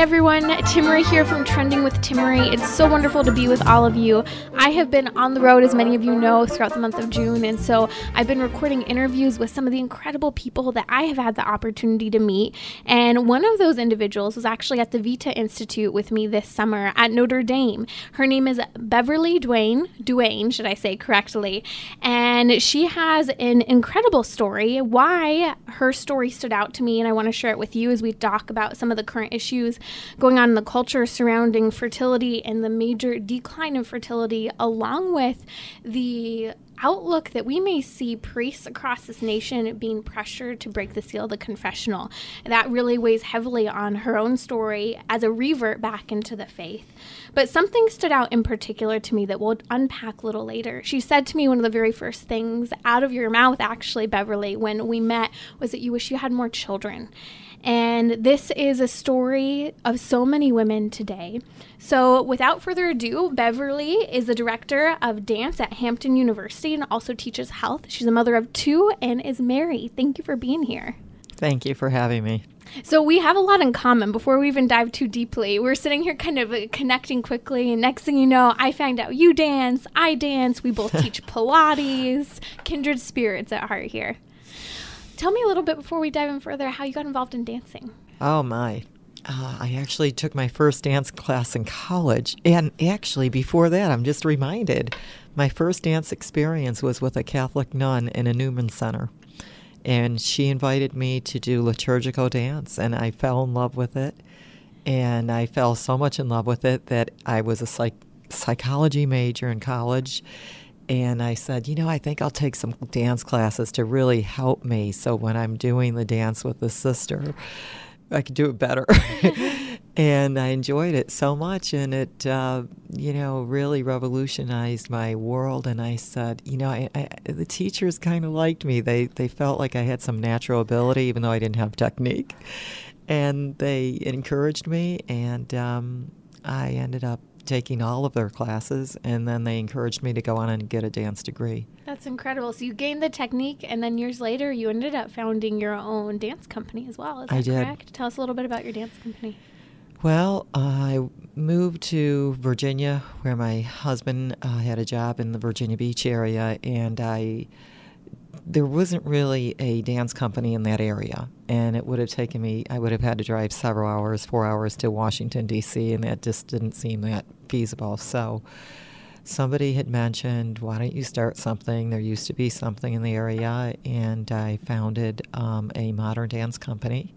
Everyone, Timmerie here from Trending with Timmerie. It's so wonderful to be with all of you. I have been on the road, as many of you know, throughout the month of June, and so I've been recording interviews with some of the incredible people that I have had the opportunity to meet. And one of those individuals was actually at the Vita Institute with me this summer at Notre Dame. Her name is Beverly Duane, Duane, should I say correctly, and she has an incredible story. Why her story stood out to me, and I want to share it with you as we talk about some of the current issues going on in the culture surrounding fertility and the major decline in fertility, along with the outlook that we may see priests across this nation being pressured to break the seal of the confessional. That really weighs heavily on her own story as a revert back into the faith. But something stood out in particular to me that we'll unpack a little later. She said to me one of the very first things out of your mouth, actually, Beverly, when we met, was that you wish you had more children. And this is a story of so many women today. So, without further ado, Beverly is the director of dance at Hampton University and also teaches health. She's a mother of two and is married. Thank you for being here. Thank you for having me. So we have a lot in common. Before we even dive too deeply, we're sitting here kind of uh, connecting quickly, and next thing you know, I find out you dance, I dance. We both teach Pilates, kindred spirits at heart here. Tell me a little bit before we dive in further how you got involved in dancing. Oh, my. Uh, I actually took my first dance class in college. And actually, before that, I'm just reminded my first dance experience was with a Catholic nun in a Newman Center. And she invited me to do liturgical dance, and I fell in love with it. And I fell so much in love with it that I was a psych- psychology major in college and I said, you know, I think I'll take some dance classes to really help me. So when I'm doing the dance with the sister, I can do it better. and I enjoyed it so much, and it, uh, you know, really revolutionized my world. And I said, you know, I, I, the teachers kind of liked me. They they felt like I had some natural ability, even though I didn't have technique. And they encouraged me, and um, I ended up taking all of their classes, and then they encouraged me to go on and get a dance degree. That's incredible. So you gained the technique, and then years later, you ended up founding your own dance company as well. Is that I did. correct? Tell us a little bit about your dance company. Well, I moved to Virginia, where my husband uh, had a job in the Virginia Beach area, and I there wasn't really a dance company in that area, and it would have taken me. I would have had to drive several hours, four hours to Washington D.C., and that just didn't seem that feasible. So, somebody had mentioned, "Why don't you start something?" There used to be something in the area, and I founded um, a modern dance company,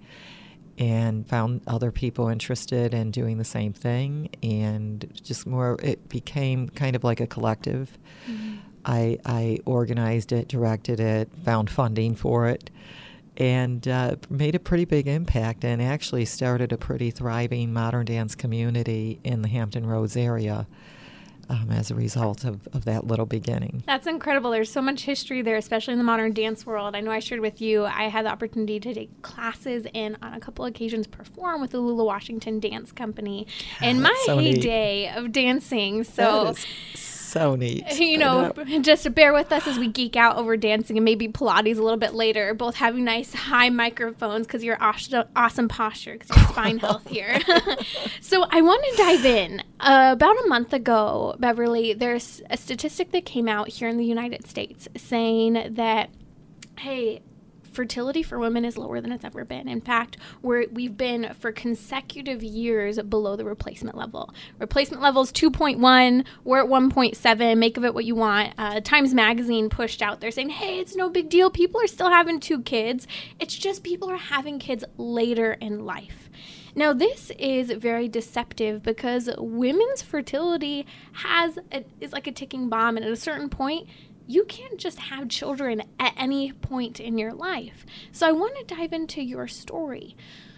and found other people interested in doing the same thing, and just more. It became kind of like a collective. Mm-hmm I, I organized it, directed it, found funding for it, and uh, made a pretty big impact and actually started a pretty thriving modern dance community in the Hampton Roads area. Um, as a result of, of that little beginning. That's incredible. There's so much history there, especially in the modern dance world. I know I shared with you, I had the opportunity to take classes and on a couple occasions perform with the Lula Washington Dance Company in my so heyday neat. of dancing. So so neat. You know, just to bear with us as we geek out over dancing and maybe Pilates a little bit later, both having nice high microphones because you're awesome, posture because you're spine health here. so I want to dive in. Uh, about a month ago, Beverly, there's a statistic that came out here in the United States saying that, hey, fertility for women is lower than it's ever been. In fact, we're, we've been for consecutive years below the replacement level. Replacement level is 2.1. We're at 1.7. Make of it what you want. Uh, Times Magazine pushed out there saying, hey, it's no big deal. People are still having two kids. It's just people are having kids later in life. Now, this is very deceptive because women's fertility has a, is like a ticking bomb, and at a certain point, you can't just have children at any point in your life. So, I want to dive into your story.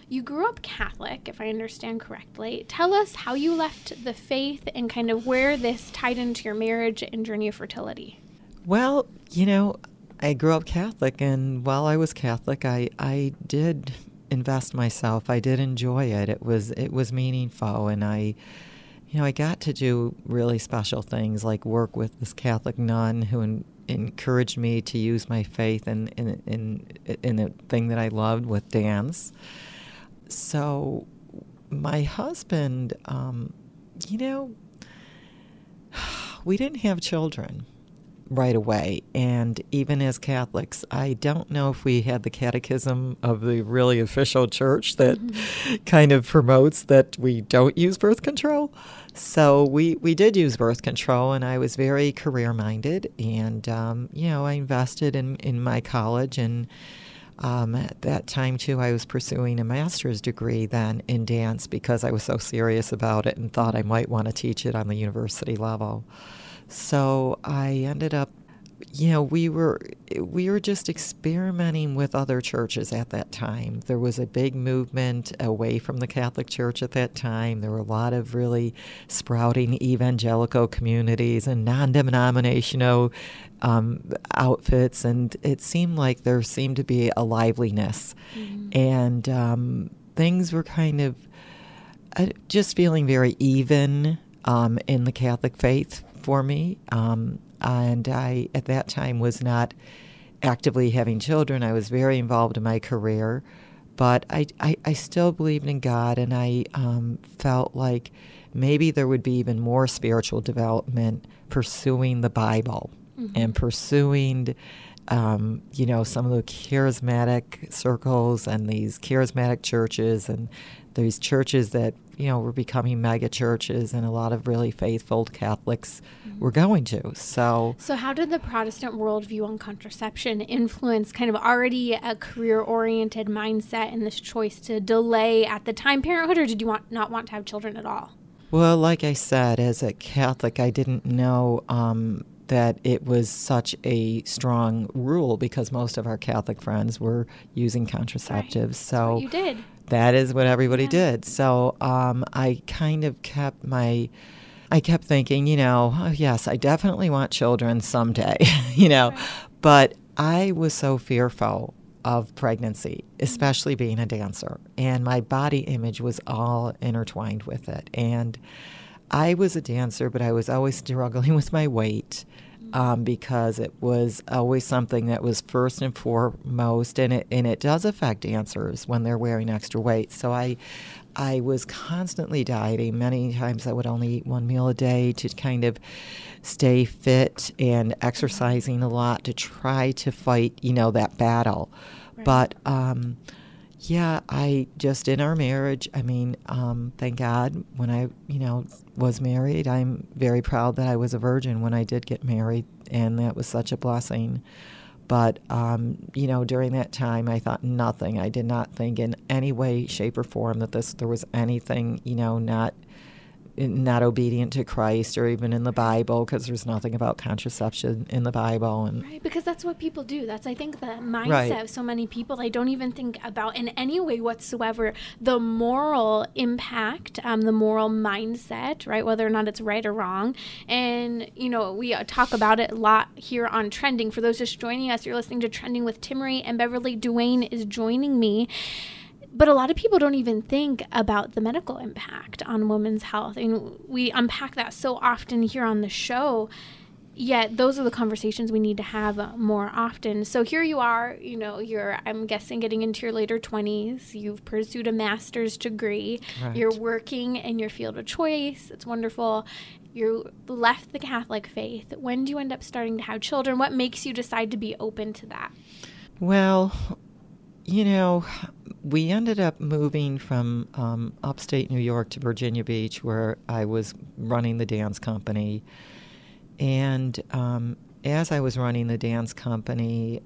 You grew up Catholic, if I understand correctly. Tell us how you left the faith and kind of where this tied into your marriage and journey of fertility. Well, you know, I grew up Catholic, and while I was Catholic, I, I did invest myself. I did enjoy it. It was it was meaningful, and I, you know, I got to do really special things like work with this Catholic nun who encouraged me to use my faith in in in in a thing that I loved with dance. So, my husband, um, you know, we didn't have children right away. And even as Catholics, I don't know if we had the catechism of the really official church that mm-hmm. kind of promotes that we don't use birth control. So we, we did use birth control, and I was very career minded. And, um, you know, I invested in, in my college. And um, at that time, too, I was pursuing a master's degree then in dance because I was so serious about it and thought I might want to teach it on the university level. So I ended up, you know, we were we were just experimenting with other churches at that time. There was a big movement away from the Catholic Church at that time. There were a lot of really sprouting evangelical communities and non-denominational um, outfits, and it seemed like there seemed to be a liveliness, mm-hmm. and um, things were kind of uh, just feeling very even um, in the Catholic faith for me. Um, and I, at that time, was not actively having children. I was very involved in my career, but I, I, I still believed in God, and I um, felt like maybe there would be even more spiritual development pursuing the Bible mm-hmm. and pursuing. Um, you know, some of the charismatic circles and these charismatic churches and these churches that you know were becoming mega churches and a lot of really faithful Catholics mm-hmm. were going to. So So how did the Protestant worldview on contraception influence kind of already a career oriented mindset and this choice to delay at the time parenthood or did you want not want to have children at all? Well, like I said, as a Catholic I didn't know um, that it was such a strong rule because most of our Catholic friends were using contraceptives. Right. So you did that is what everybody did. So um, I kind of kept my, I kept thinking, you know, oh, yes, I definitely want children someday, you know, right. but I was so fearful of pregnancy, mm-hmm. especially being a dancer, and my body image was all intertwined with it. And I was a dancer, but I was always struggling with my weight um, because it was always something that was first and foremost, and it and it does affect dancers when they're wearing extra weight. So I, I was constantly dieting. Many times I would only eat one meal a day to kind of stay fit and exercising a lot to try to fight, you know, that battle. Right. But um, yeah, I just in our marriage, I mean, um, thank God when I, you know, was married, I'm very proud that I was a virgin when I did get married, and that was such a blessing. But, um, you know, during that time, I thought nothing. I did not think in any way, shape, or form that this there was anything, you know, not not obedient to Christ or even in the Bible because there's nothing about contraception in the Bible and right because that's what people do. That's I think the mindset right. of so many people. They don't even think about in any way whatsoever the moral impact um, the moral mindset right whether or not it's right or wrong. And you know we uh, talk about it a lot here on trending. For those just joining us you're listening to trending with Timmerie and Beverly Duane is joining me but a lot of people don't even think about the medical impact on women's health. And we unpack that so often here on the show. Yet those are the conversations we need to have uh, more often. So here you are, you know, you're, I'm guessing, getting into your later 20s. You've pursued a master's degree. Right. You're working in your field of choice. It's wonderful. You left the Catholic faith. When do you end up starting to have children? What makes you decide to be open to that? Well, you know, we ended up moving from um, upstate New York to Virginia Beach, where I was running the dance company. And um, as I was running the dance company,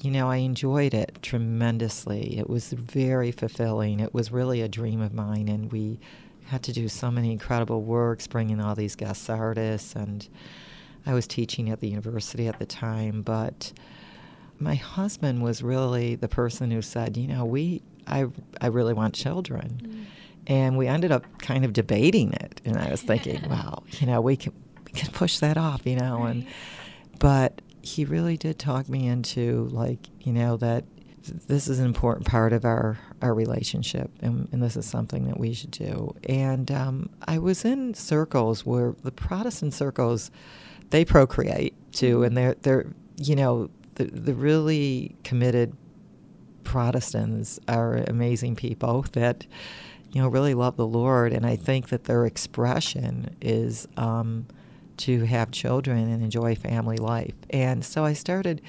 you know, I enjoyed it tremendously. It was very fulfilling. It was really a dream of mine, and we had to do so many incredible works, bringing all these guest artists, and I was teaching at the university at the time. But my husband was really the person who said, you know, we, I, I really want children. Mm. And we ended up kind of debating it, and I was thinking, wow, you know, we can we can push that off, you know, right. and but he really did talk me into like you know that this is an important part of our our relationship and, and this is something that we should do and um, i was in circles where the protestant circles they procreate too and they're they're you know the, the really committed protestants are amazing people that you know really love the lord and i think that their expression is um, to have children and enjoy family life. And so I started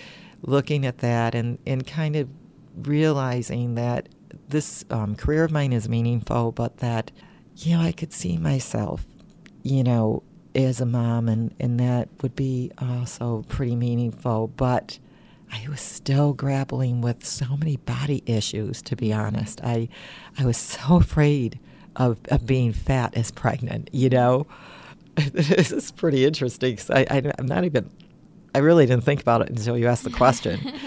looking at that and, and kind of realizing that this um, career of mine is meaningful, but that, you know, I could see myself, you know, as a mom, and, and that would be also pretty meaningful. But I was still grappling with so many body issues, to be honest. I, I was so afraid of, of being fat as pregnant, you know? this is pretty interesting. I, I, I'm not even. I really didn't think about it until you asked the question.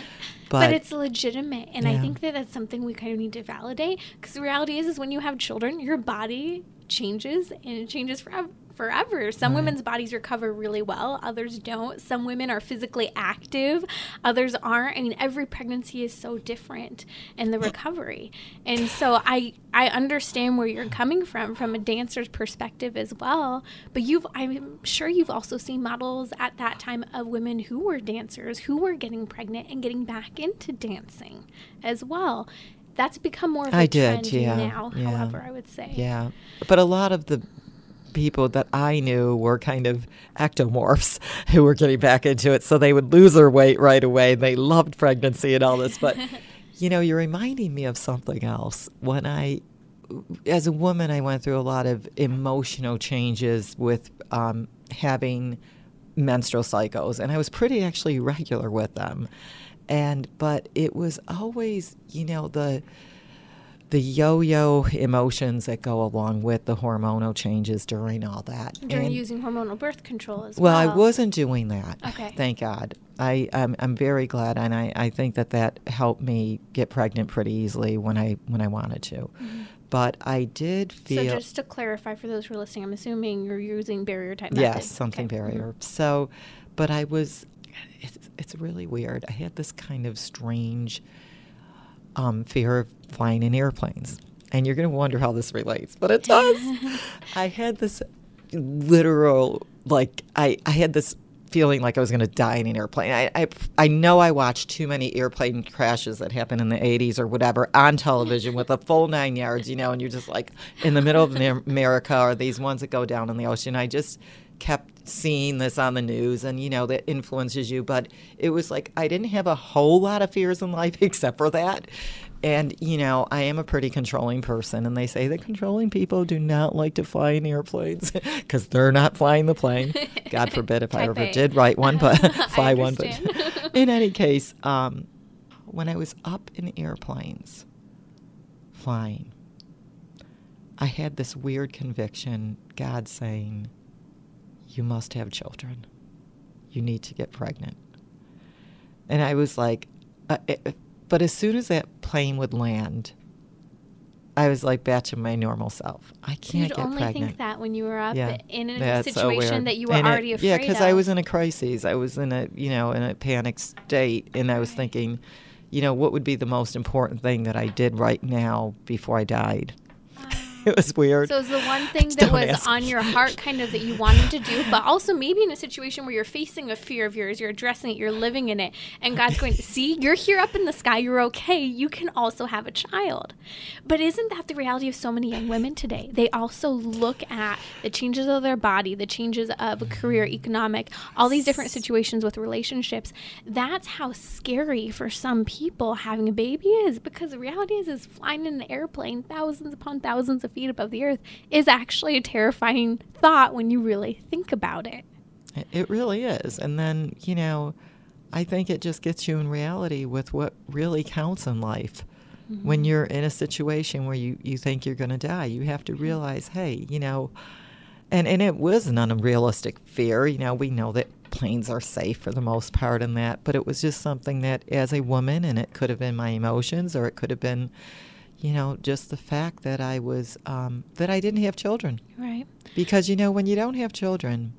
But, but, it's legitimate and yeah. i think that that's something we kind of need to validate because the reality is is when you have children your body changes and it changes forever forever. Some right. women's bodies recover really well, others don't. Some women are physically active, others aren't. I mean, every pregnancy is so different in the recovery. And so I I understand where you're coming from from a dancer's perspective as well, but you've I'm sure you've also seen models at that time of women who were dancers who were getting pregnant and getting back into dancing as well that's become more of a I trend did, yeah, now. Yeah, however, I would say. Yeah, but a lot of the people that I knew were kind of ectomorphs who were getting back into it. So they would lose their weight right away. They loved pregnancy and all this. But, you know, you're reminding me of something else. When I, as a woman, I went through a lot of emotional changes with um, having menstrual cycles, and I was pretty actually regular with them. And, but it was always, you know, the, the yo-yo emotions that go along with the hormonal changes during all that. During and using hormonal birth control as well. Well, I wasn't doing that. Okay. Thank God. I I'm, I'm very glad, and I, I think that that helped me get pregnant pretty easily when I when I wanted to. Mm-hmm. But I did feel. So just to clarify for those who are listening, I'm assuming you're using barrier type. Yes, something okay. barrier. Mm-hmm. So, but I was. It's, it's really weird. I had this kind of strange um, fear of flying in airplanes. And you're going to wonder how this relates, but it does. I had this literal, like, I, I had this feeling like I was going to die in an airplane. I, I, I know I watched too many airplane crashes that happened in the 80s or whatever on television with a full nine yards, you know, and you're just like in the middle of America or these ones that go down in the ocean. I just kept seeing this on the news and you know that influences you but it was like i didn't have a whole lot of fears in life except for that. And you know i am a pretty controlling person and they say that controlling people do not like to fly in airplanes because they're not flying the plane. God forbid if i ever did write one but fly one but in any case um, when i was up in airplanes flying i had this weird conviction god saying you must have children. You need to get pregnant. And I was like, uh, it, uh, but as soon as that plane would land, I was like back to my normal self. I can't You'd get only pregnant. think that when you were up yeah. in a situation so that you were and already it, afraid Yeah, because I was in a crisis. I was in a you know in a panic state, and I was thinking, you know, what would be the most important thing that I did right now before I died? it was weird. So it was the one thing that was on your heart, kind of that you wanted to do, but also maybe in a situation where you're facing a fear of yours, you're addressing it, you're living in it, and God's going, see, you're here up in the sky, you're okay. You can also have a child. But isn't that the reality of so many young women today? They also look at the changes of their body, the changes of career, mm-hmm. economic, all these different situations with relationships. That's how scary for some people having a baby is because the reality is, is flying in an airplane thousands upon thousands of feet above the earth is actually a terrifying thought when you really think about it. It really is. And then, you know, I think it just gets you in reality with what really counts in life. Mm-hmm. When you're in a situation where you, you think you're going to die, you have to realize, hey, you know, and, and it was an unrealistic fear. You know, we know that planes are safe for the most part in that, but it was just something that as a woman, and it could have been my emotions or it could have been, you know, just the fact that I was, um, that I didn't have children. Right. Because, you know, when you don't have children,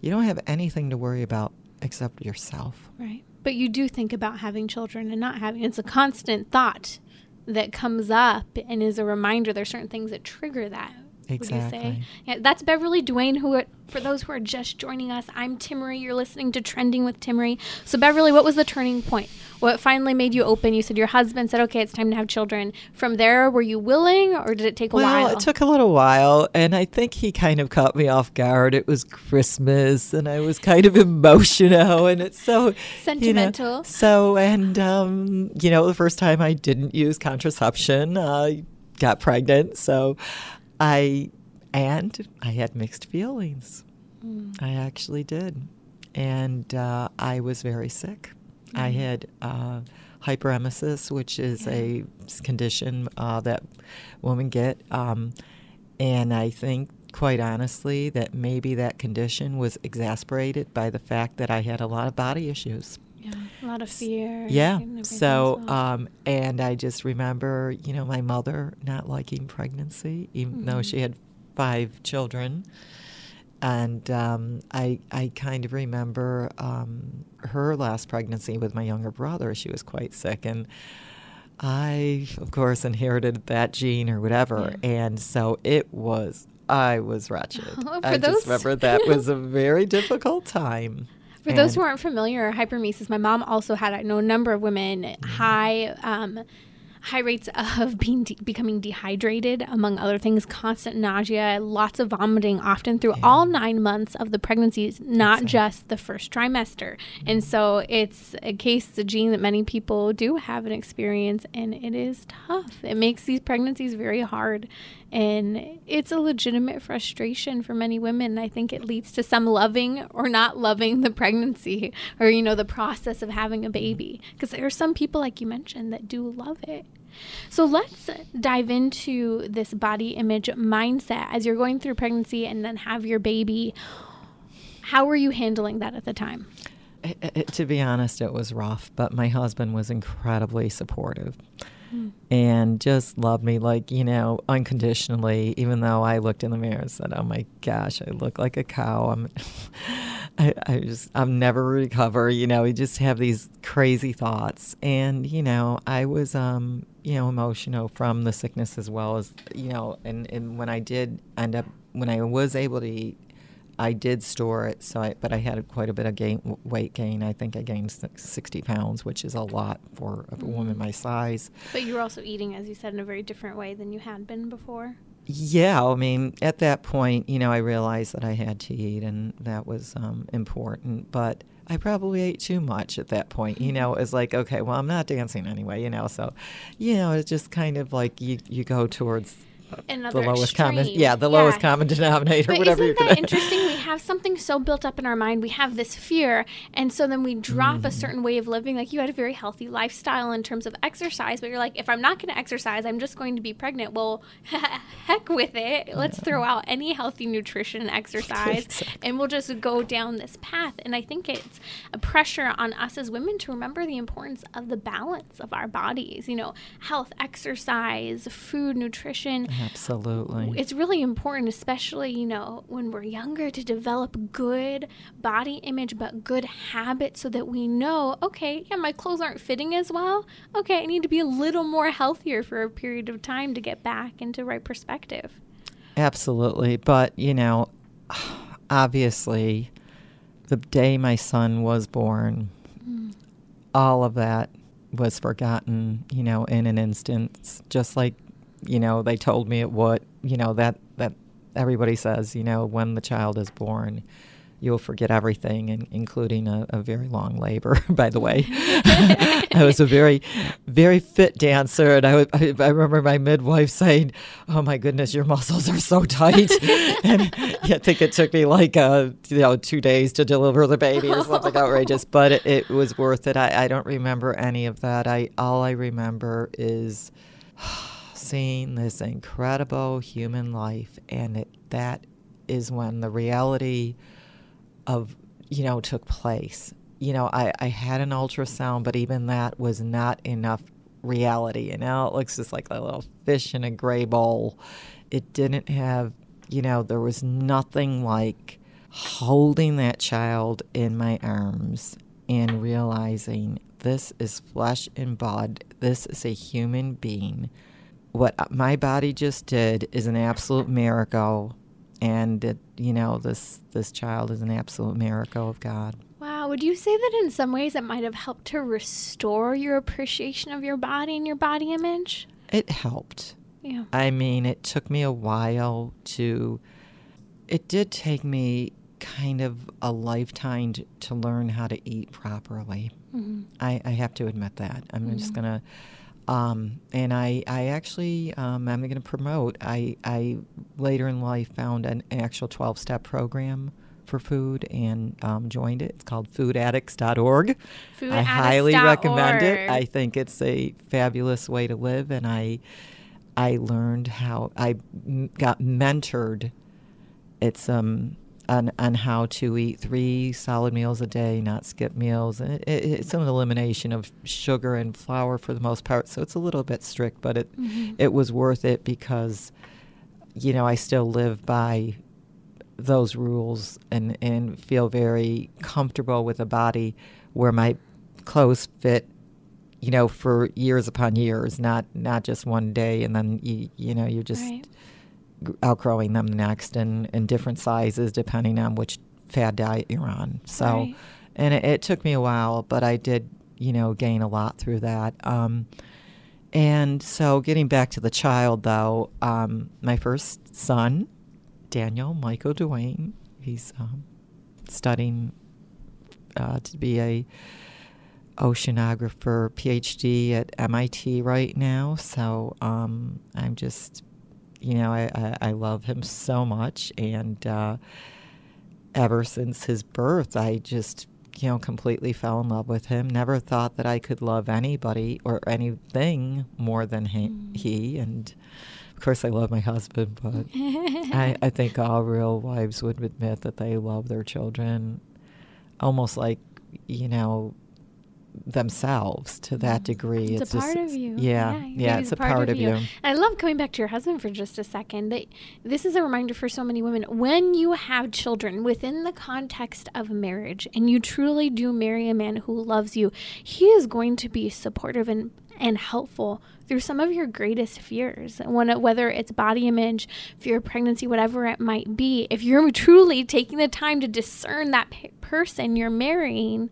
you don't have anything to worry about except yourself. Right. But you do think about having children and not having. It's a constant thought that comes up and is a reminder. There's certain things that trigger that. Exactly. Yeah, that's Beverly Duane. Who, are, for those who are just joining us, I'm Timmerie. You're listening to Trending with Timmerie. So, Beverly, what was the turning point? What finally made you open? You said your husband said, "Okay, it's time to have children." From there, were you willing, or did it take a well, while? Well, it took a little while, and I think he kind of caught me off guard. It was Christmas, and I was kind of emotional, and it's so sentimental. You know, so, and um, you know, the first time I didn't use contraception, I got pregnant, so I and I had mixed feelings. Mm. I actually did, and uh, I was very sick. Mm. I had uh, hyperemesis, which is yeah. a condition uh, that women get, um, and I think. Quite honestly, that maybe that condition was exasperated by the fact that I had a lot of body issues. Yeah, a lot of fear. Yeah. So, um, and I just remember, you know, my mother not liking pregnancy, even mm-hmm. though she had five children. And um, I, I kind of remember um, her last pregnancy with my younger brother. She was quite sick, and I, of course, inherited that gene or whatever. Yeah. And so it was I was wretched. Oh, I just remember that was a very difficult time. For those who aren't familiar, hyperemesis, my mom also had, I know a number of women, mm-hmm. high um, high rates of being de- becoming dehydrated, among other things, constant nausea, lots of vomiting, often through yeah. all nine months of the pregnancies, not exactly. just the first trimester. Mm-hmm. And so it's a case, the gene that many people do have an experience, and it is tough. It makes these pregnancies very hard. And it's a legitimate frustration for many women. I think it leads to some loving or not loving the pregnancy or, you know, the process of having a baby. Mm-hmm. Because there are some people, like you mentioned, that do love it. So let's dive into this body image mindset as you're going through pregnancy and then have your baby. How were you handling that at the time? It, it, to be honest, it was rough, but my husband was incredibly supportive and just loved me like you know unconditionally even though i looked in the mirror and said oh my gosh i look like a cow. I'm I, I just i'm never recover you know we just have these crazy thoughts. And you know i was um you know emotional from the sickness as well as you know and and when i did end up when i was able to eat I did store it, so I, but I had quite a bit of gain, weight gain. I think I gained 60 pounds, which is a lot for a mm-hmm. woman my size. But you were also eating, as you said, in a very different way than you had been before. Yeah, I mean, at that point, you know, I realized that I had to eat, and that was um, important. But I probably ate too much at that point. You know, it's like, okay, well, I'm not dancing anyway. You know, so, you know, it's just kind of like you you go towards Another the lowest extreme. common yeah the yeah. lowest common denominator but whatever isn't that interesting we have something so built up in our mind we have this fear and so then we drop mm. a mm-hmm. certain way of living like you had a very healthy lifestyle in terms of exercise but you're like if i'm not going to exercise i'm just going to be pregnant well heck with it let's yeah. throw out any healthy nutrition and exercise exactly. and we'll just go down this path and i think it's a pressure on us as women to remember the importance of the balance of our bodies you know health exercise food nutrition Absolutely. It's really important, especially, you know, when we're younger, to develop good body image, but good habits so that we know, okay, yeah, my clothes aren't fitting as well. Okay, I need to be a little more healthier for a period of time to get back into right perspective. Absolutely. But, you know, obviously, the day my son was born, mm. all of that was forgotten, you know, in an instant, just like you know, they told me it would, you know, that, that everybody says, you know, when the child is born, you'll forget everything, in, including a, a, very long labor. By the way, I was a very, very fit dancer, and I, I, I, remember my midwife saying, "Oh my goodness, your muscles are so tight," and I think it took me like uh, you know two days to deliver the baby or something outrageous, but it, it was worth it. I, I don't remember any of that. I all I remember is seeing this incredible human life, and it, that is when the reality of you know took place. You know, I, I had an ultrasound, but even that was not enough reality. And now it looks just like a little fish in a gray bowl. It didn't have, you know, there was nothing like holding that child in my arms and realizing this is flesh and blood. This is a human being. What my body just did is an absolute miracle and it, you know this this child is an absolute miracle of God. Wow, would you say that in some ways it might have helped to restore your appreciation of your body and your body image? It helped. Yeah. I mean, it took me a while to it did take me kind of a lifetime to, to learn how to eat properly. Mm-hmm. I, I, have to admit that. I'm mm-hmm. just gonna um, and I, I actually, um, I'm going to promote. I, I later in life found an, actual 12 step program for food and um, joined it. It's called foodaddicts.org. Food I highly recommend it. I think it's a fabulous way to live, and I, I learned how I m- got mentored. It's um on, on how to eat three solid meals a day, not skip meals. And it, it, it's an elimination of sugar and flour for the most part, so it's a little bit strict, but it mm-hmm. it was worth it because, you know, I still live by those rules and, and feel very comfortable with a body where my clothes fit you know for years upon years not not just one day and then you you know you just right outgrowing them next and in different sizes depending on which fad diet you're on. So, right. and it, it, took me a while, but I did, you know, gain a lot through that. Um, and so, getting back to the child, though, um, my first son, Daniel Michael Duane, he's um, studying uh, to be a oceanographer PhD at MIT right now. So um, I'm just you know, I, I, I love him so much. And uh, ever since his birth, I just, you know, completely fell in love with him. Never thought that I could love anybody or anything more than he. Mm. he. And of course, I love my husband, but I, I think all real wives would admit that they love their children almost like, you know, themselves to that mm. degree. It's, it's a part just, of you. Yeah, yeah, yeah it's a part, part of, you. you. I love coming back to your husband for just a second. That this is a reminder for so many women. When you have children within the context of marriage, and you truly do marry a man who loves you, he is going to be supportive and and helpful through some of your greatest fears. When whether it's body image, fear of pregnancy, whatever it might be, if you're truly taking the time to discern that p- person you're marrying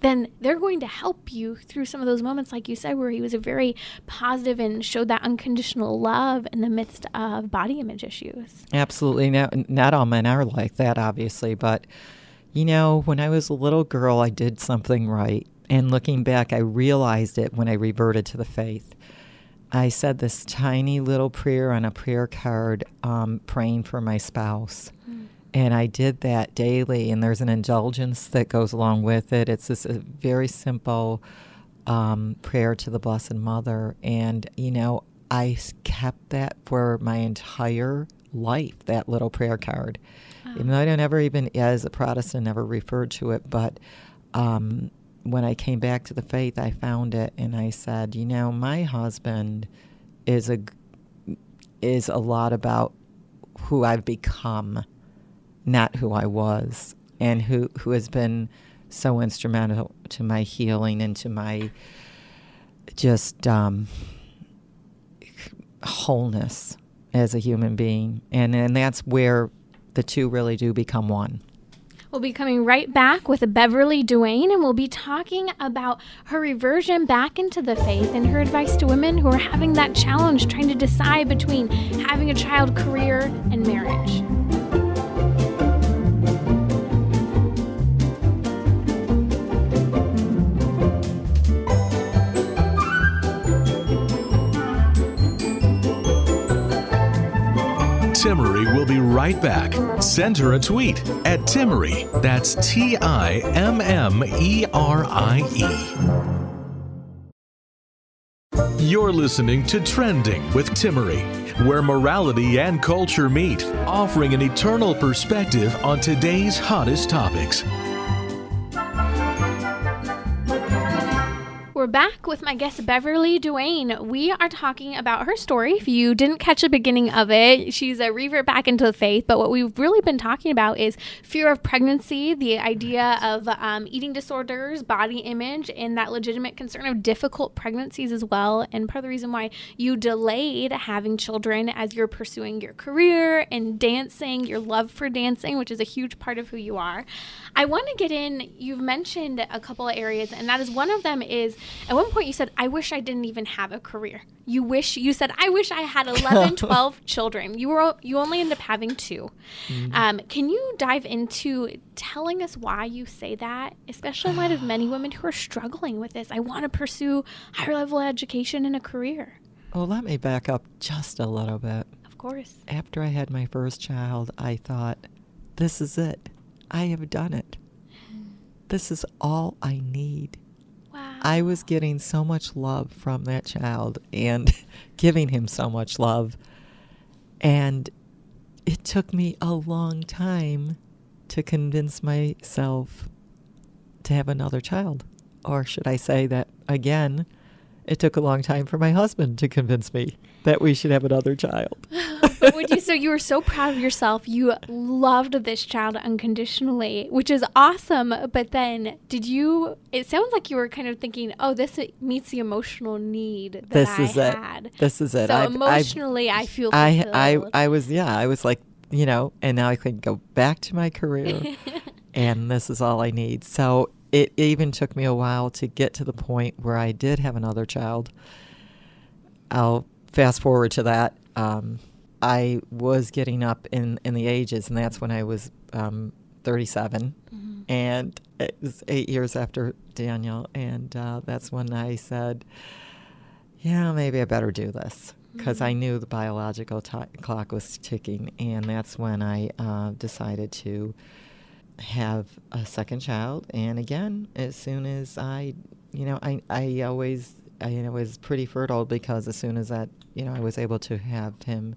then they're going to help you through some of those moments, like you said, where he was a very positive and showed that unconditional love in the midst of body image issues. Absolutely. Now, not all men are like that, obviously, but you know, when I was a little girl, I did something right. And looking back, I realized it when I reverted to the faith. I said this tiny little prayer on a prayer card, um, praying for my spouse. And I did that daily, and there's an indulgence that goes along with it. It's just a very simple um, prayer to the Blessed Mother. And, you know, I kept that for my entire life, that little prayer card. Wow. Even though I don't ever even, as a Protestant, never referred to it, but um, when I came back to the faith, I found it and I said, you know, my husband is a is a lot about who I've become not who I was, and who, who has been so instrumental to my healing and to my just um, wholeness as a human being. And, and that's where the two really do become one. We'll be coming right back with Beverly Duane, and we'll be talking about her reversion back into the faith and her advice to women who are having that challenge trying to decide between having a child, career, and marriage. Timmerie will be right back. Send her a tweet at Timmerie. That's T I M M E R I E. You're listening to Trending with Timmerie, where morality and culture meet, offering an eternal perspective on today's hottest topics. We're back with my guest Beverly Duane. We are talking about her story. If you didn't catch the beginning of it, she's a revert back into the faith. But what we've really been talking about is fear of pregnancy, the idea of um, eating disorders, body image, and that legitimate concern of difficult pregnancies as well. And part of the reason why you delayed having children as you're pursuing your career and dancing, your love for dancing, which is a huge part of who you are. I want to get in. You've mentioned a couple of areas, and that is one of them is at one point, you said, I wish I didn't even have a career. You wish, you said, I wish I had 11, 12 children. You were, you only end up having 2 mm-hmm. um, can you dive into telling us why you say that, especially in light of many women who are struggling with this? I want to pursue higher level education and a career. Well, let me back up just a little bit. Of course. After I had my first child, I thought, this is it. I have done it. This is all I need. I was getting so much love from that child and giving him so much love. And it took me a long time to convince myself to have another child. Or should I say that again, it took a long time for my husband to convince me that we should have another child. but would you so you were so proud of yourself. You loved this child unconditionally, which is awesome. But then did you it sounds like you were kind of thinking, "Oh, this meets the emotional need that this I is had." It. This is it. So I've, emotionally I've, i feel I I I was yeah, I was like, you know, and now I can go back to my career. and this is all I need. So it even took me a while to get to the point where I did have another child. I'll fast forward to that. Um, I was getting up in, in the ages, and that's when I was um, 37. Mm-hmm. And it was eight years after Daniel. And uh, that's when I said, yeah, maybe I better do this because mm-hmm. I knew the biological t- clock was ticking. And that's when I uh, decided to have a second child. And again, as soon as I, you know, I, I always, I you know, was pretty fertile because as soon as that, you know, I was able to have him.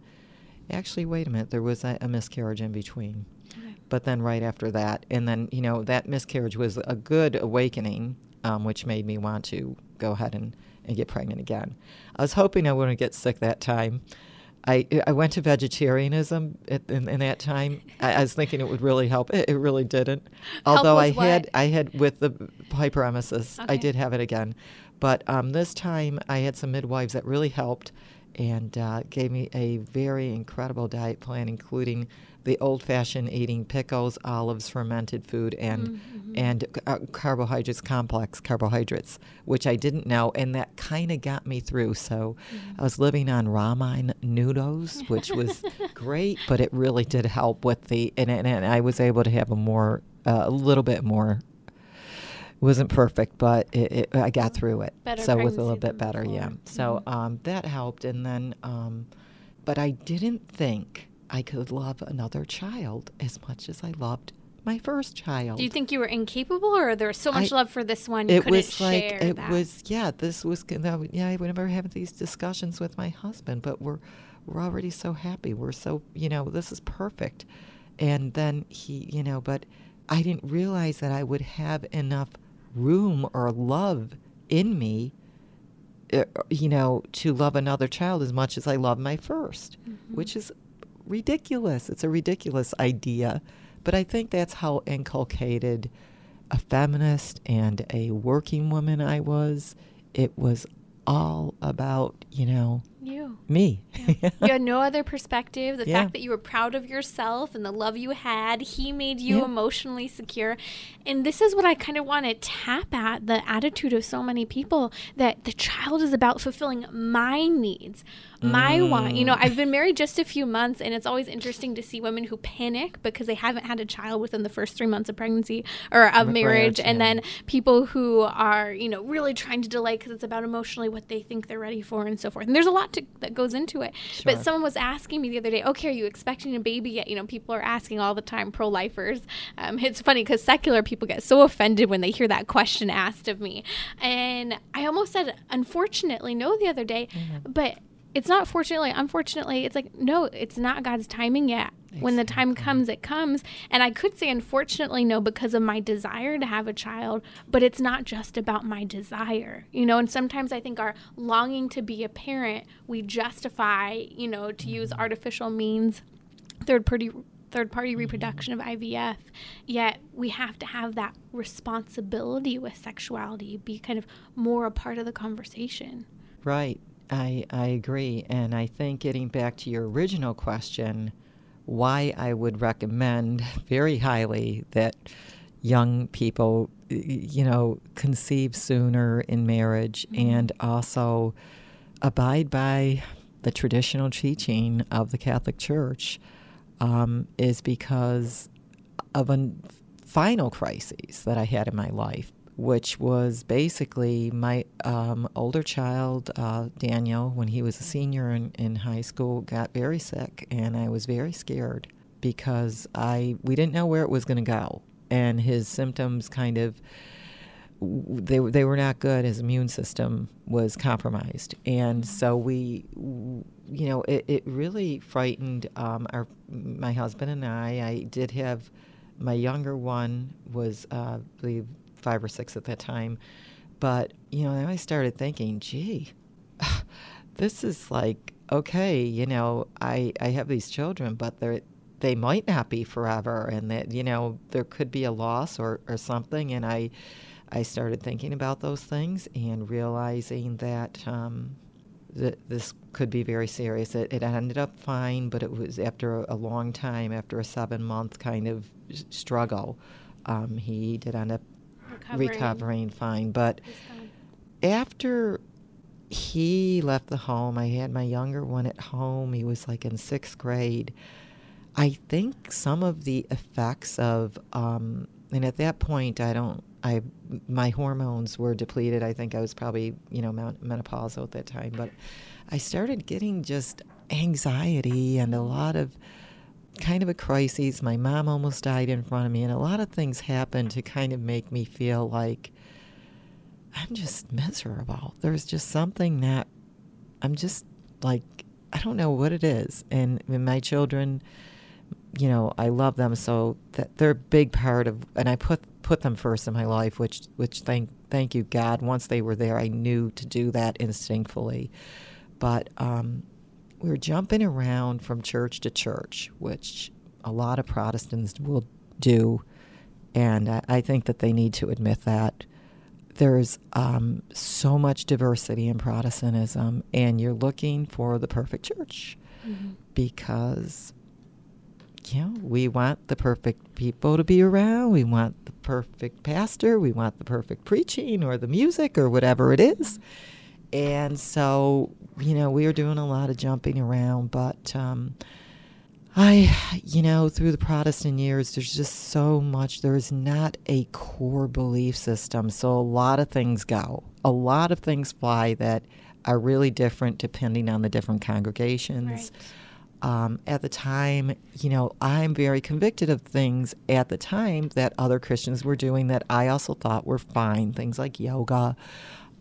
Actually, wait a minute, there was a, a miscarriage in between. Okay. But then right after that, and then, you know, that miscarriage was a good awakening, um, which made me want to go ahead and, and get pregnant again. I was hoping I wouldn't get sick that time. I, I went to vegetarianism at, in, in, that time. I, I, was thinking it would really help. It, it really didn't. Although I what? had I had with the hyperemesis, okay. I did have it again, but um, this time I had some midwives that really helped and uh, gave me a very incredible diet plan, including the old-fashioned eating pickles, olives, fermented food, and mm-hmm. and uh, carbohydrates, complex carbohydrates, which I didn't know, and that kind of got me through. So mm-hmm. I was living on ramen noodles, which was great, but it really did help with the and, and, and I was able to have a more uh, a little bit more wasn't perfect, but it, it, I got through it. Better so with a little bit better, before. yeah. So mm-hmm. um, that helped, and then, um, but I didn't think I could love another child as much as I loved my first child. Do you think you were incapable, or there was so much I, love for this one you it was like it that? was yeah. This was yeah. I would never have these discussions with my husband, but we're we're already so happy. We're so you know this is perfect, and then he you know, but I didn't realize that I would have enough room or love in me uh, you know, to love another child as much as I love my 1st mm-hmm. which is ridiculous. It's a ridiculous idea. But I think that's how inculcated a feminist and a working woman I was. It was all about, you know, you. Me. Yeah. you had no other perspective. The yeah. fact that you were proud of yourself and the love you had, he made you yeah. emotionally secure. And this is what I kind of want to tap at the attitude of so many people that the child is about fulfilling my needs, my mm. want. You know, I've been married just a few months, and it's always interesting to see women who panic because they haven't had a child within the first three months of pregnancy or of marriage, and then people who are, you know, really trying to delay because it's about emotionally what they think they're ready for and so forth. And there's a lot lot to, that goes into it. Sure. But someone was asking me the other day, okay, are you expecting a baby yet? You know, people are asking all the time, pro lifers. Um, it's funny because secular people get so offended when they hear that question asked of me. And I almost said, unfortunately, no, the other day. Mm-hmm. But it's not fortunately, unfortunately, it's like, no, it's not God's timing yet. Exactly. When the time comes, it comes. And I could say, unfortunately, no, because of my desire to have a child, but it's not just about my desire, you know. And sometimes I think our longing to be a parent, we justify, you know, to use mm-hmm. artificial means, third party third party mm-hmm. reproduction of IVF, yet we have to have that responsibility with sexuality be kind of more a part of the conversation. Right. I, I agree. And I think getting back to your original question, why I would recommend very highly that young people, you know, conceive sooner in marriage mm-hmm. and also abide by the traditional teaching of the Catholic Church um, is because of a final crisis that I had in my life which was basically my um, older child, uh, Daniel, when he was a senior in, in high school, got very sick, and I was very scared because I we didn't know where it was going to go, and his symptoms kind of they they were not good. His immune system was compromised, and so we, you know, it, it really frightened um, our my husband and I. I did have my younger one was uh, I believe five or six at that time. But, you know, I started thinking, gee, this is like, okay, you know, I, I have these children, but they're, they might not be forever and that, you know, there could be a loss or, or something. And I, I started thinking about those things and realizing that, um, this could be very serious. It, it, ended up fine, but it was after a, a long time, after a seven month kind of struggle. Um, he did end up recovering, recovering fine. But after he left the home, I had my younger one at home. He was like in sixth grade. I think some of the effects of, um, and at that point, I don't, I, my hormones were depleted. I think I was probably, you know, menopausal at that time. But I started getting just anxiety and a lot of kind of a crisis. My mom almost died in front of me, and a lot of things happened to kind of make me feel like I'm just miserable. There's just something that I'm just like, I don't know what it is. And, my children, you know, I love them so that they're a big part of, and I put put them first in my life, which which thank thank you God. Once they were there, I knew to do that instinctively. But um, we are jumping around from church to church, which a lot of Protestants will do, and I, I think that they need to admit that. There's um, so much diversity in Protestantism, and you're looking for the perfect church mm-hmm. because you know, we want the perfect people to be around. We want the perfect pastor. We want the perfect preaching or the music or whatever it is. And so you know, we were doing a lot of jumping around, but um, I, you know, through the Protestant years, there's just so much. There's not a core belief system. So a lot of things go. A lot of things fly that are really different depending on the different congregations. Right. Um, at the time, you know, I'm very convicted of things at the time that other Christians were doing that I also thought were fine. Things like yoga,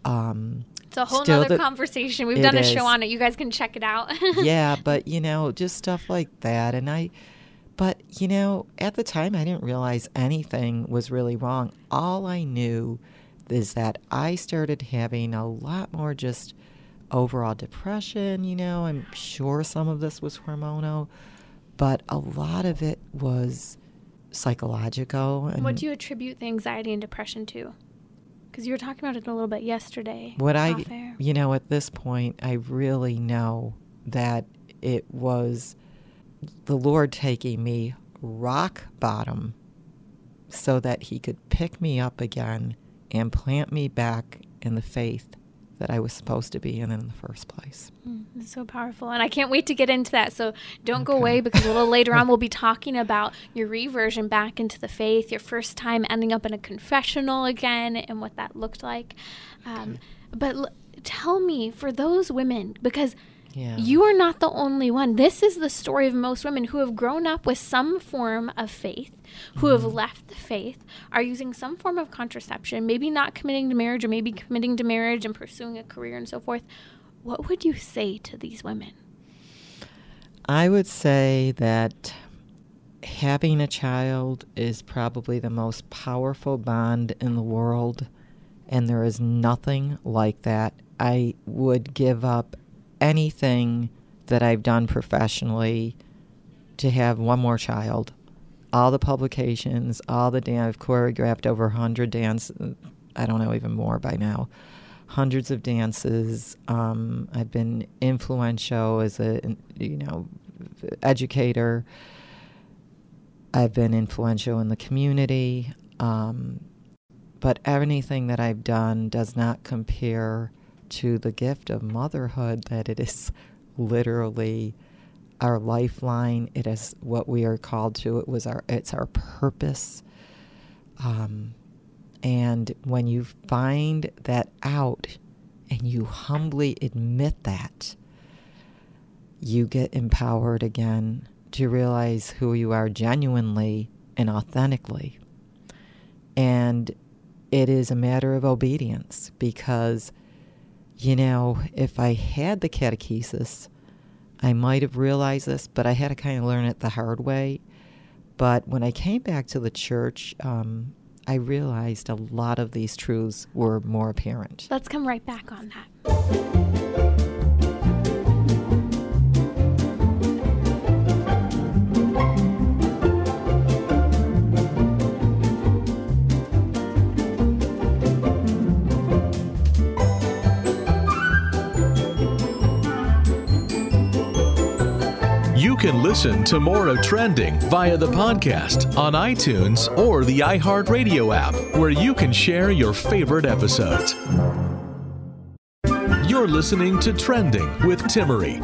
um, it's a whole other conversation. We've done a is. show on it. You guys can check it out. yeah, but you know, just stuff like that. And I, but you know, at the time, I didn't realize anything was really wrong. All I knew is that I started having a lot more just overall depression. You know, I'm sure some of this was hormonal, but a lot of it was psychological. what do you attribute the anxiety and depression to? Because you were talking about it a little bit yesterday. What I, air. you know, at this point, I really know that it was the Lord taking me rock bottom so that He could pick me up again and plant me back in the faith that I was supposed to be in in the first place. Mm, it's so powerful. And I can't wait to get into that. So don't okay. go away because a little later on we'll be talking about your reversion back into the faith, your first time ending up in a confessional again, and what that looked like. Um, okay. But l- tell me, for those women, because Yeah. You are not the only one. This is the story of most women who have grown up with some form of faith, who have Mm-hmm. left the faith, are using some form of contraception, maybe not committing to marriage or maybe committing to marriage and pursuing a career and so forth. What would you say to these women? I would say that having a child is probably the most powerful bond in the world, and there is nothing like that. I would give up anything that I've done professionally to have one more child. All the publications, all the dance, I've choreographed over 100 dance, I don't know, even more by now. Hundreds of dances. Um, I've been influential as a, you know, educator. I've been influential in the community. Um, but anything that I've done does not compare to the gift of motherhood that it is literally our lifeline. It is what we are called to. It was our it's our purpose. Um, and when you find that out and you humbly admit that, you get empowered again to realize who you are genuinely and authentically. And it is a matter of obedience because, you know, if I had the catechesis, I might have realized this, but I had to kind of learn it the hard way. But when I came back to the church, um, I realized a lot of these truths were more apparent. Let's come right back on that. Can listen to more of Trending via the podcast on iTunes or the iHeartRadio app, where you can share your favorite episodes. You're listening to Trending with Timmerie.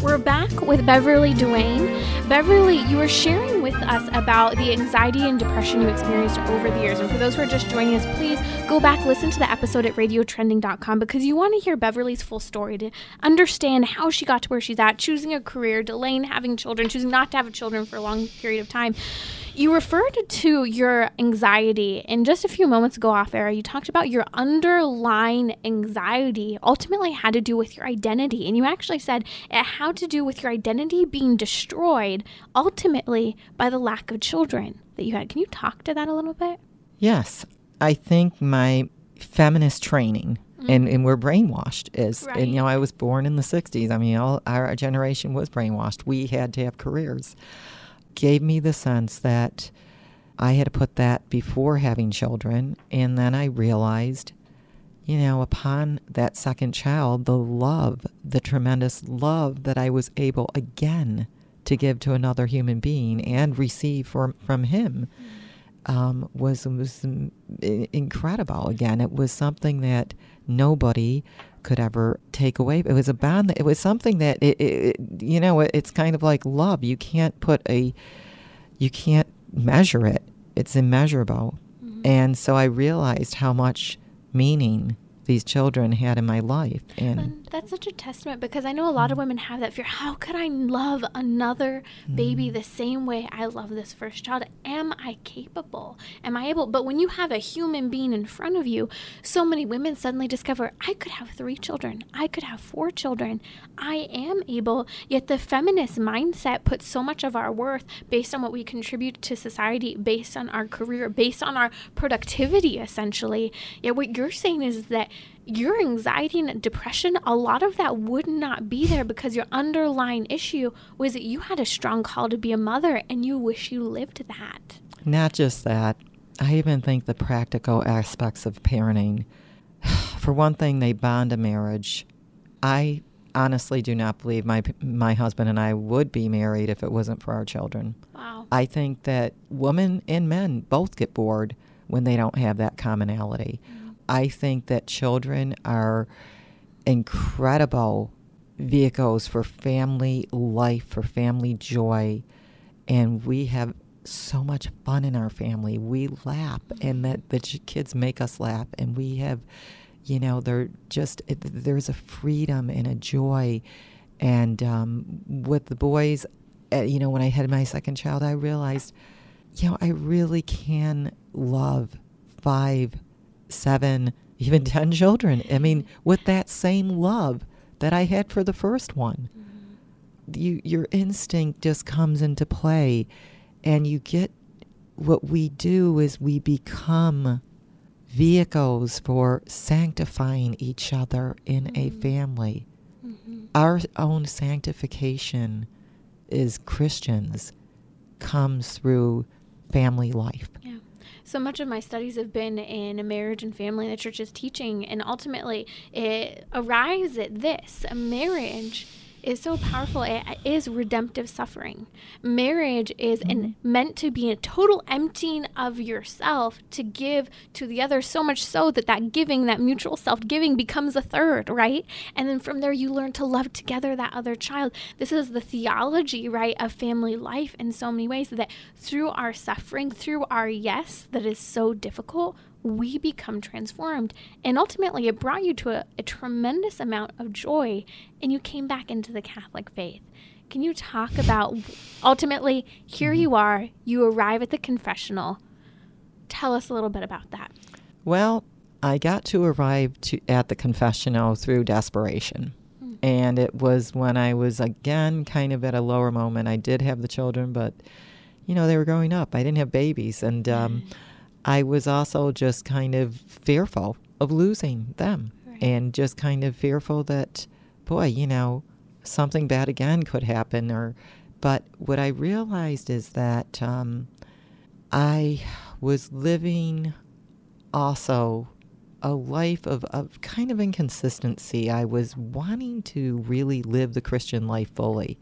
We're back with Beverly Duane. Beverly, you were sharing with us about the anxiety and depression you experienced over the years. And for those who are just joining us, please go back, listen to the episode at radiotrending.com because you want to hear Beverly's full story to understand how she got to where she's at, choosing a career, delaying having children, choosing not to have children for a long period of time. You referred to your anxiety in just a few moments ago off air. You talked about your underlying anxiety ultimately had to do with your identity. And you actually said it had to do with your identity being destroyed ultimately by the lack of children that you had. Can you talk to that a little bit? Yes, I think my feminist training, mm. and, and we're brainwashed, is, Right. and you know, I was born in the 60s. I mean, all, our generation was brainwashed. We had to have careers. Gave me the sense that I had to put that before having children. And then I realized, you know, upon that second child, the love, the tremendous love that I was able again to give to another human being and receive from, from him mm. Um, was was incredible. Again, it was something that nobody could ever take away. It was a bond. That, it was something that it, it, you know. It, it's kind of like love. You can't put a, you can't measure it. It's immeasurable. And so I realized how much meaning these children had in my life. And And that's such a testament because I know a lot of mm. women have that fear. How could I love another baby mm. the same way I love this first child? Am I capable? Am I able? But when you have a human being in front of you, so many women suddenly discover I could have three children. I could have four children. I am able. Yet the feminist mindset puts so much of our worth based on what we contribute to society, based on our career, based on our productivity, essentially. Yet what you're saying is that your anxiety and depression, a lot of that would not be there because your underlying issue was that you had a strong call to be a mother and you wish you lived that. Not just that, I even think the practical aspects of parenting. For one thing, they bond a marriage. I honestly do not believe my my husband and I would be married if it wasn't for our children. Wow. I think that women and men both get bored when they don't have that commonality. Mm-hmm. I think that children are incredible vehicles for family life, for family joy, and we have so much fun in our family. We laugh, and that the kids make us laugh, and we have, you know, they're just it, there's a freedom and a joy, and um, with the boys, uh, you know, when I had my second child, I realized, you know, I really can love five, seven, even ten children. I mean, with that same love that I had for the first one. Mm-hmm. You, your instinct just comes into play, and you get what we do is we become vehicles for sanctifying each other in mm-hmm. a family. Mm-hmm. Our own sanctification as Christians comes through family life. Yeah. So much of my studies have been in marriage and family, the church's teaching, and ultimately it arrives at this a marriage is so powerful. It is redemptive suffering. Marriage is mm-hmm. an, meant to be a total emptying of yourself to give to the other, so much so that that giving, that mutual self giving, becomes a third, right? And then from there, you learn to love together that other child. This is the theology, right, of family life in so many ways that through our suffering, through our yes, that is so difficult, we become transformed. And ultimately, it brought you to a, a, tremendous amount of joy, and you came back into the Catholic faith. Can you talk about ultimately, here you are, you arrive at the confessional. Tell us a little bit about that. Well, I got to arrive to, at the confessional through desperation. Hmm. And it was when I was again kind of at a lower moment. I did have the children, but you know, they were growing up. I didn't have babies. And um, I was also just kind of fearful of losing them right. and just kind of fearful that, boy, you know, something bad again could happen. Or, but what I realized is that um, I was living also a life of, of kind of inconsistency. I was wanting to really live the Christian life fully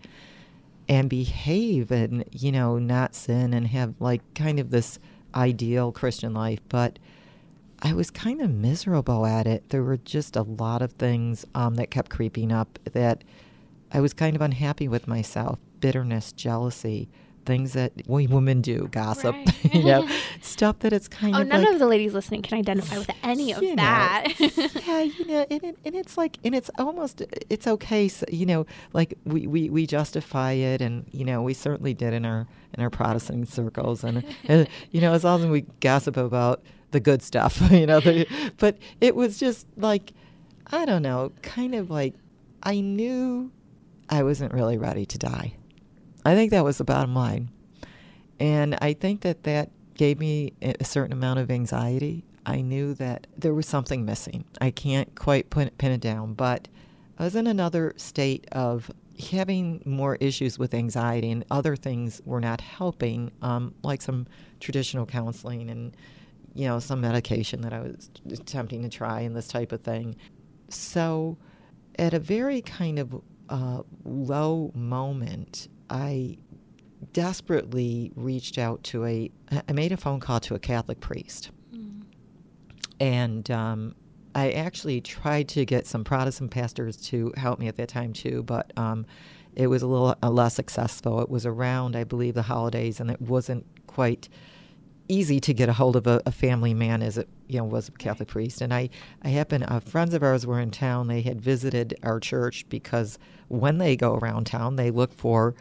and behave and, you know, not sin and have like kind of this ideal Christian life, but I was kind of miserable at it. There were just a lot of things um, that kept creeping up that I was kind of unhappy with myself bitterness, jealousy, things that we women do, gossip, right. you know, stuff that it's kind oh, of. Oh, none like, of the ladies listening can identify with any of that. yeah, you know, and, it, and it's like, and it's almost, it's okay, so, you know, like we, we, we justify it, and you know, we certainly did in our in our Protestant circles, and, and you know, as as we gossip about the good stuff, you know, the, but it was just like, I don't know, kind of like, I knew I wasn't really ready to die. I think that was the bottom line. And I think that that gave me a certain amount of anxiety. I knew that there was something missing. I can't quite pin it down, but I was in another state of having more issues with anxiety, and other things were not helping, um, like some traditional counseling and you know some medication that I was attempting to try and this type of thing. So, at a very kind of uh, low moment, I desperately reached out to a, I made a phone call to a Catholic priest. Mm. And um, I actually tried to get some Protestant pastors to help me at that time too, but um, it was a little uh, less successful. It was around, I believe, the holidays, and it wasn't quite easy to get a hold of a, a, family man as it you know was a Catholic priest. And I I happened uh, friends of ours were in town. They had visited our church because when they go around town, they look for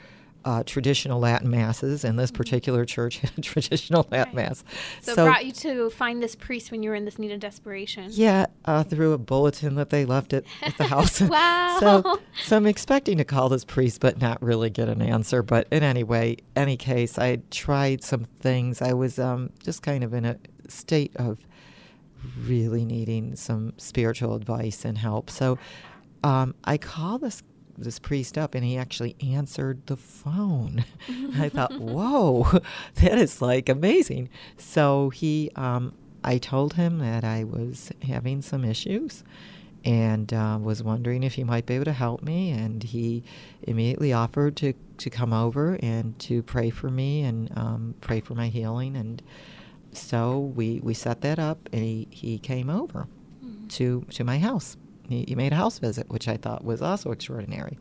uh, traditional Latin masses, and this mm-hmm. particular church had a traditional Latin right. mass. So, so, brought you to find this priest when you were in this need of desperation. Yeah, uh, through a bulletin that they left at, at the house. wow. So, so I'm expecting to call this priest, but not really get an answer. But in any way, any case, I tried some things. I was um, just kind of in a state of really needing some spiritual advice and help. So um, I call this this priest up and he actually answered the phone. I thought, whoa, that is like amazing. So he, um, I told him that I was having some issues and uh, was wondering if he might be able to help me. And he immediately offered to, to come over and to pray for me and um, pray for my healing. And so we, we set that up and he, he came over mm-hmm. to, to my house. He, he, made a house visit, which I thought was also extraordinary.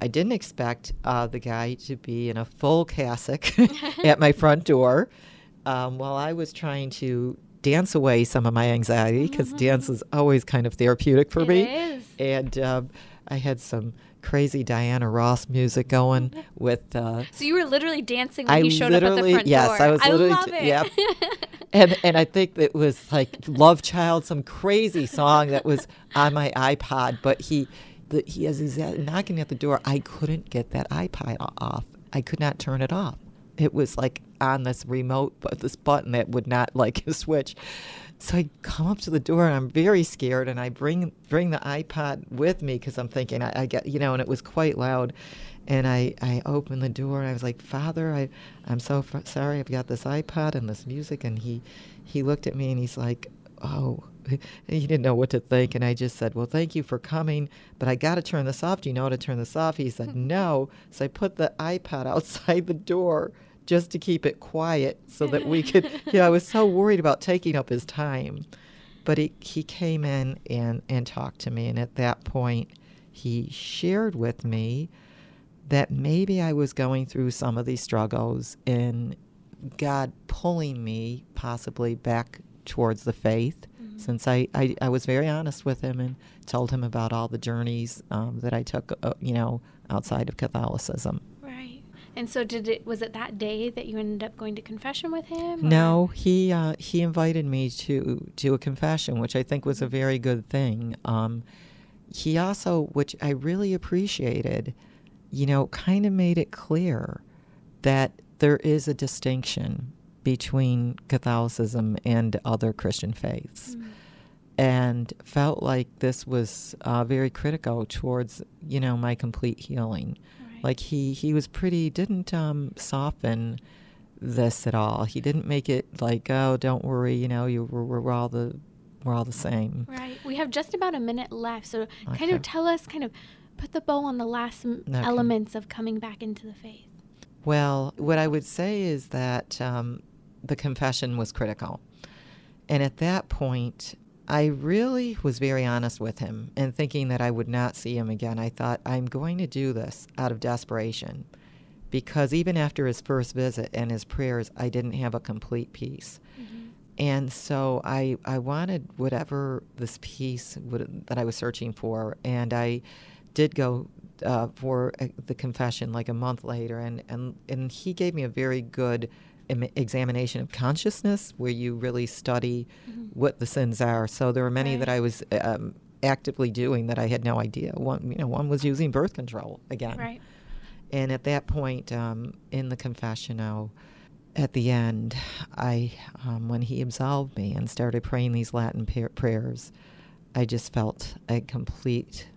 I didn't expect uh, the guy to be in a full cassock at my front door um, while I was trying to dance away some of my anxiety because Mm-hmm. dance is always kind of therapeutic for It me. is. And um, I had some crazy Diana Ross music going with. Uh, So you were literally dancing when I he showed up at the front yes, door. I was literally love it. yep. and and I think it was like Love Child, some crazy song that was on my iPod. But he, the, he as he's knocking at the door, I couldn't get that iPod off. I could not turn it off. It was like on this remote, but this button that would not like switch. So I come up to the door and I'm very scared, and I bring bring the iPod with me because I'm thinking I, I get you know, and it was quite loud. And I, I opened the door and I was like, Father, I, I'm so f- sorry. I've got this iPod and this music. And he, he looked at me and he's like, Oh, he didn't know what to think. And I just said, Well, thank you for coming, but I got to turn this off. Do you know how to turn this off? He said, No. So I put the iPod outside the door just to keep it quiet so that we could, you know, I was so worried about taking up his time. But he, he came in and, and talked to me. And at that point, he shared with me that maybe I was going through some of these struggles and God pulling me possibly back towards the faith. Since I, I, I was very honest with him and told him about all the journeys um, that I took, uh, you know, outside of Catholicism. And so did it was it that day that you ended up going to confession with him? or- No, he uh, he invited me to to a confession, which I think was a very good thing. Um, he also, which I really appreciated, you know, kind of made it clear that there is a distinction between Catholicism and other Christian faiths. And felt like this was uh, very critical towards, you know, my complete healing. Right. Like he, he was pretty, didn't um, soften this at all. He didn't make it like, oh, don't worry, you know, you we're, we're all the we're all the same. Right. We have just about a minute left. So kind of tell us kind of put the bow on the last m Okay. elements of coming back into the faith. Well, what I would say is that um, the confession was critical. And at that point, I really was very honest with him and thinking that I would not see him again. I thought, I'm going to do this out of desperation because even after his first visit and his prayers, I didn't have a complete peace. And so I, I wanted whatever this peace would, that I was searching for. And I did go uh, for uh, the confession like a month later. And, and, and he gave me a very good examination of consciousness where you really study what the sins are. So there were many Right. that I was um, actively doing that I had no idea. One, you know, one was using birth control again. Right. And at that point, um, in the confessional, at the end, I, um, when he absolved me and started praying these Latin pa- prayers, I just felt a complete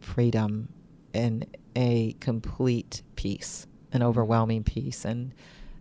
freedom and a complete peace, an overwhelming peace, and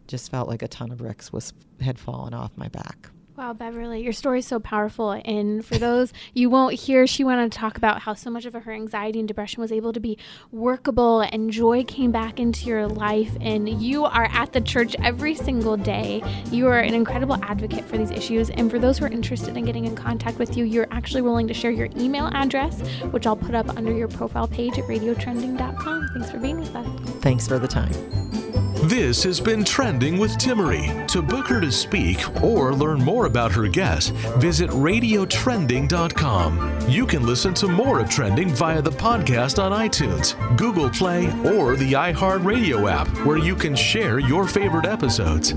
just felt like a ton of bricks was had fallen off my back. Wow, Beverly, your story is so powerful. And for those you won't hear, she went to talk about how so much of her anxiety and depression was able to be workable and joy came back into your life. And you are at the church every single day. You are an incredible advocate for these issues. And for those who are interested in getting in contact with you, you're actually willing to share your email address, which I'll put up under your profile page at radiotrending.com. Thanks for being with us. Thanks for the time. This has been Trending with Timmerie. To book her to speak or learn more about her guests, visit radiotrending.com. You can listen to more of Trending via the podcast on iTunes, Google Play, or the iHeartRadio app, where you can share your favorite episodes.